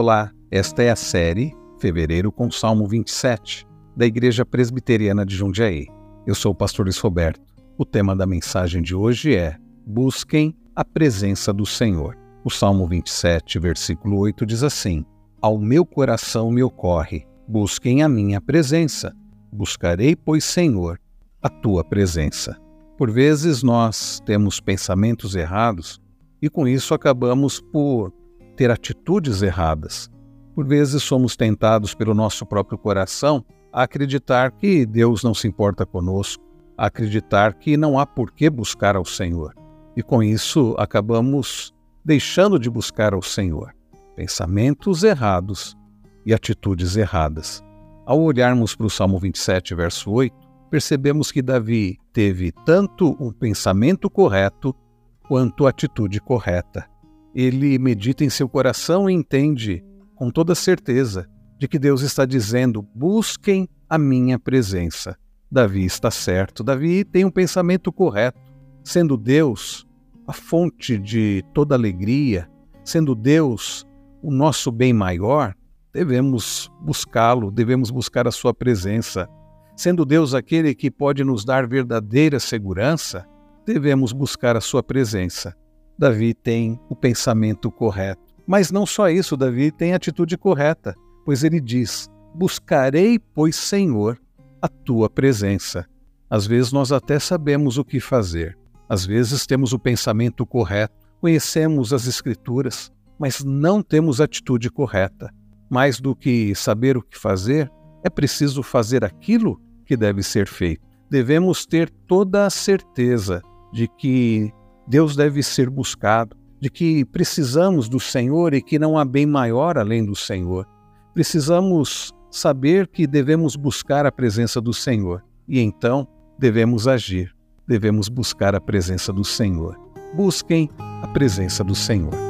Olá, esta é a série Fevereiro com Salmo 27, da Igreja Presbiteriana de Jundiaí. Eu sou o pastor Luiz Roberto. O tema da mensagem de hoje é Busquem a presença do Senhor. O Salmo 27, versículo 8 diz assim: Ao meu coração me ocorre, busquem a minha presença. Buscarei, pois, Senhor, a tua presença. Por vezes nós temos pensamentos errados e com isso acabamos por ter atitudes erradas. Por vezes somos tentados pelo nosso próprio coração a acreditar que Deus não se importa conosco, a acreditar que não há por que buscar ao Senhor. E com isso acabamos deixando de buscar ao Senhor. Pensamentos errados e atitudes erradas. Ao olharmos para o Salmo 27, verso 8, percebemos que Davi teve tanto um pensamento correto quanto a atitude correta ele medita em seu coração e entende com toda certeza de que Deus está dizendo: busquem a minha presença. Davi está certo, Davi tem um pensamento correto. Sendo Deus a fonte de toda alegria, sendo Deus o nosso bem maior, devemos buscá-lo, devemos buscar a sua presença. Sendo Deus aquele que pode nos dar verdadeira segurança, devemos buscar a sua presença. Davi tem o pensamento correto. Mas não só isso, Davi tem a atitude correta, pois ele diz: Buscarei, pois, Senhor, a tua presença. Às vezes nós até sabemos o que fazer, às vezes temos o pensamento correto, conhecemos as Escrituras, mas não temos a atitude correta. Mais do que saber o que fazer, é preciso fazer aquilo que deve ser feito. Devemos ter toda a certeza de que Deus deve ser buscado, de que precisamos do Senhor e que não há bem maior além do Senhor. Precisamos saber que devemos buscar a presença do Senhor e então devemos agir, devemos buscar a presença do Senhor. Busquem a presença do Senhor.